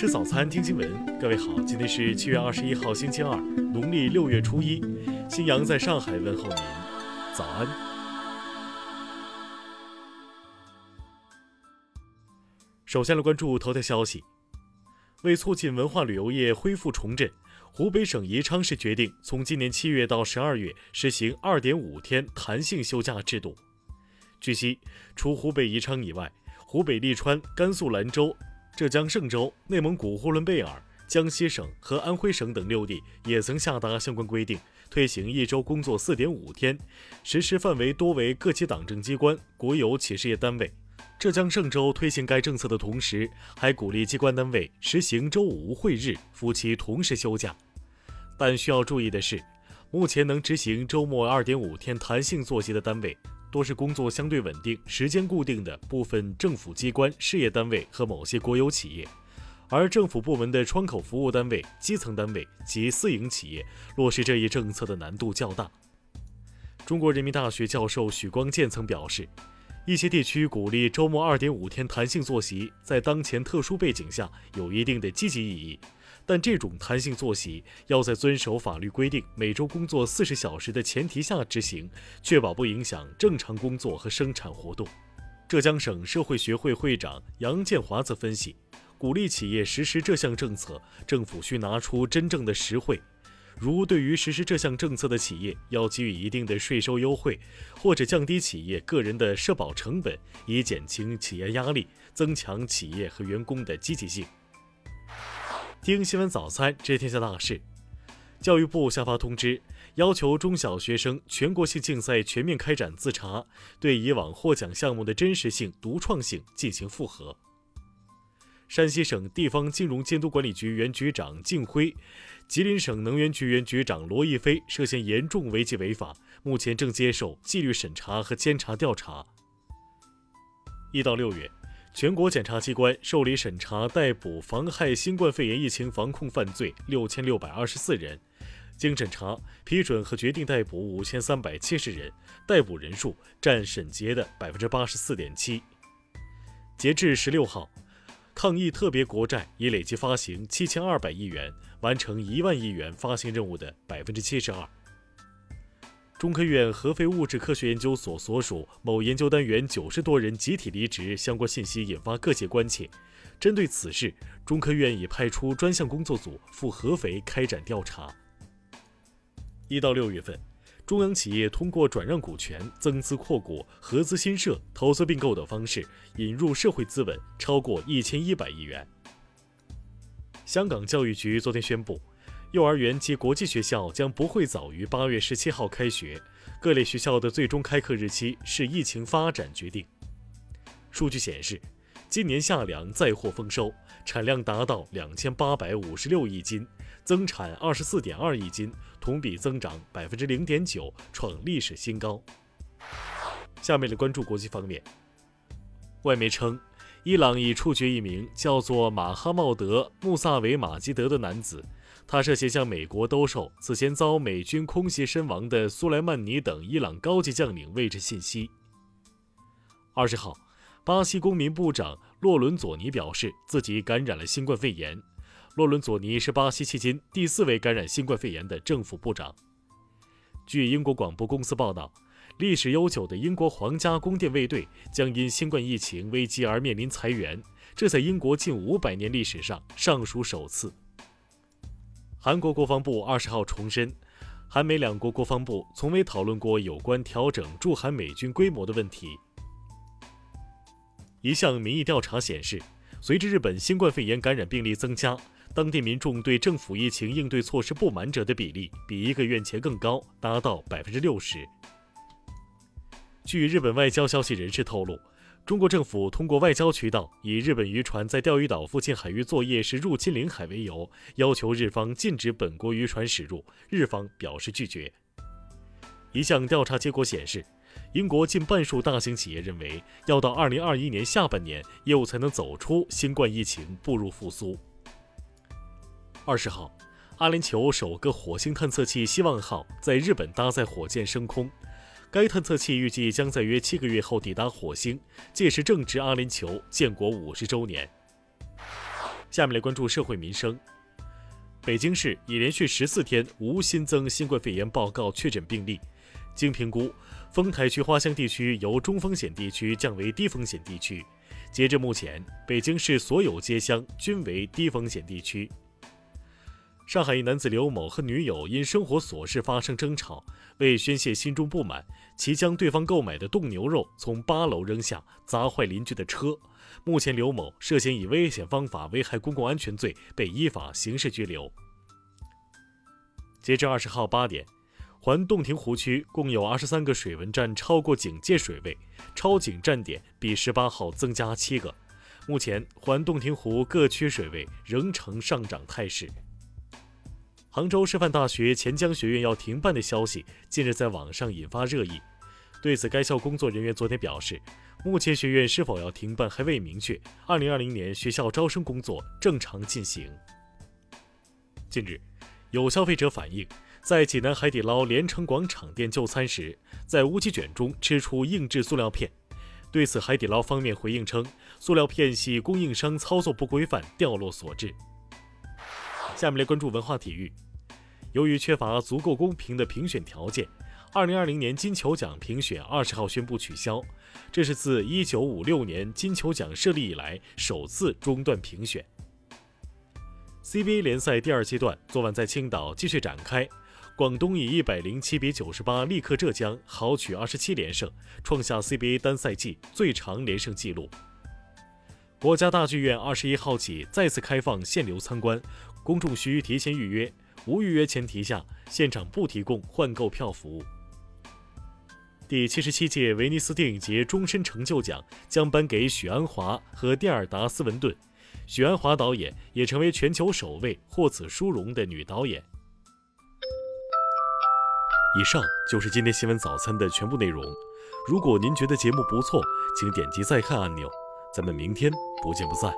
吃早餐，听新闻。各位好，今天是七月二十一号，星期二，农历六月初一。新阳在上海问候您，早安。首先来关注头条消息。为促进文化旅游业恢复重振，湖北省宜昌市决定从今年七月到十二月实行二点五天弹性休假制度。据悉，除湖北宜昌以外，湖北利川、甘肃兰州。浙江嵊州、内蒙古呼伦贝尔、江西省和安徽省等六地也曾下达相关规定，推行一周工作四点五天，实施范围多为各级党政机关、国有企事业单位。浙江嵊州推行该政策的同时，还鼓励机关单位实行周五无会日，夫妻同时休假。但需要注意的是，目前能执行周末二点五天弹性作息的单位。多是工作相对稳定、时间固定的部分政府机关、事业单位和某些国有企业，而政府部门的窗口服务单位、基层单位及私营企业落实这一政策的难度较大。中国人民大学教授许光建曾表示，一些地区鼓励周末二点五天弹性作息，在当前特殊背景下有一定的积极意义。但这种弹性作息要在遵守法律规定、每周工作四十小时的前提下执行，确保不影响正常工作和生产活动。浙江省社会学会会长杨建华则分析，鼓励企业实施这项政策，政府需拿出真正的实惠，如对于实施这项政策的企业，要给予一定的税收优惠，或者降低企业个人的社保成本，以减轻企业压力，增强企业和员工的积极性。听新闻早餐知天下大事。教育部下发通知，要求中小学生全国性竞赛全面开展自查，对以往获奖项目的真实性、独创性进行复核。山西省地方金融监督管理局原局长靳辉、吉林省能源局原局长罗亦飞涉嫌严重违纪违法，目前正接受纪律审查和监察调查。一到六月。全国检察机关受理审查、逮捕妨害新冠肺炎疫情防控犯罪六千六百二十四人，经审查批准和决定逮捕五千三百七十人，逮捕人数占审结的百分之八十四点七。截至十六号，抗疫特别国债已累计发行七千二百亿元，完成一万亿元发行任务的百分之七十二。中科院合肥物质科学研究所所属某研究单元九十多人集体离职相关信息引发各界关切。针对此事，中科院已派出专项工作组赴合肥开展调查。一到六月份，中央企业通过转让股权、增资扩股、合资新设、投资并购等方式引入社会资本超过一千一百亿元。香港教育局昨天宣布。幼儿园及国际学校将不会早于八月十七号开学，各类学校的最终开课日期视疫情发展决定。数据显示，今年夏粮再获丰收，产量达到两千八百五十六亿斤，增产二十四点二亿斤，同比增长百分之零点九，创历史新高。下面来关注国际方面，外媒称，伊朗已处决一名叫做马哈茂德·穆萨维马基德的男子。他涉嫌向美国兜售此前遭美军空袭身亡的苏莱曼尼等伊朗高级将领位置信息。二十号，巴西公民部长洛伦佐尼表示自己感染了新冠肺炎。洛伦佐尼是巴西迄今第四位感染新冠肺炎的政府部长。据英国广播公司报道，历史悠久的英国皇家宫殿卫队将因新冠疫情危机而面临裁员，这在英国近五百年历史上尚属首次。韩国国防部二十号重申，韩美两国国防部从未讨论过有关调整驻韩美军规模的问题。一项民意调查显示，随着日本新冠肺炎感染病例增加，当地民众对政府疫情应对措施不满者的比例比一个月前更高，达到百分之六十。据日本外交消息人士透露。中国政府通过外交渠道，以日本渔船在钓鱼岛附近海域作业是入侵领海为由，要求日方禁止本国渔船驶入。日方表示拒绝。一项调查结果显示，英国近半数大型企业认为，要到2021年下半年，业务才能走出新冠疫情，步入复苏。二十号，阿联酋首个火星探测器“希望号”在日本搭载火箭升空。该探测器预计将在约七个月后抵达火星，届时正值阿联酋建国五十周年。下面来关注社会民生。北京市已连续十四天无新增新冠肺炎报告确诊病例。经评估，丰台区花乡地区由中风险地区降为低风险地区。截至目前，北京市所有街乡均为低风险地区。上海一男子刘某和女友因生活琐事发生争吵，为宣泄心中不满，其将对方购买的冻牛肉从八楼扔下，砸坏邻居的车。目前，刘某涉嫌以危险方法危害公共安全罪被依法刑事拘留。截至二十号八点，环洞庭湖区共有二十三个水文站超过警戒水位，超警站点比十八号增加七个。目前，环洞庭湖各区水位仍呈上涨态势。杭州师范大学钱江学院要停办的消息近日在网上引发热议。对此，该校工作人员昨天表示，目前学院是否要停办还未明确。二零二零年学校招生工作正常进行。近日，有消费者反映，在济南海底捞连城广场店就餐时，在乌鸡卷中吃出硬质塑料片。对此，海底捞方面回应称，塑料片系供应商操作不规范掉落所致。下面来关注文化体育，由于缺乏足够公平的评选条件。二零二零年金球奖评选二十号宣布取消，这是自一九五六年金球奖设立以来首次中断评选。CBA 联赛第二阶段昨晚在青岛继续展开，广东以一百零七比九十八力克浙江，豪取二十七连胜，创下 CBA 单赛季最长连胜纪录。国家大剧院二十一号起再次开放限流参观，公众需提前预约，无预约前提下，现场不提供换购票服务。第七十七届威尼斯电影节终身成就奖将颁给许鞍华和蒂尔达·斯文顿，许鞍华导演也成为全球首位获此殊荣的女导演。以上就是今天新闻早餐的全部内容。如果您觉得节目不错，请点击再看按钮。咱们明天不见不散。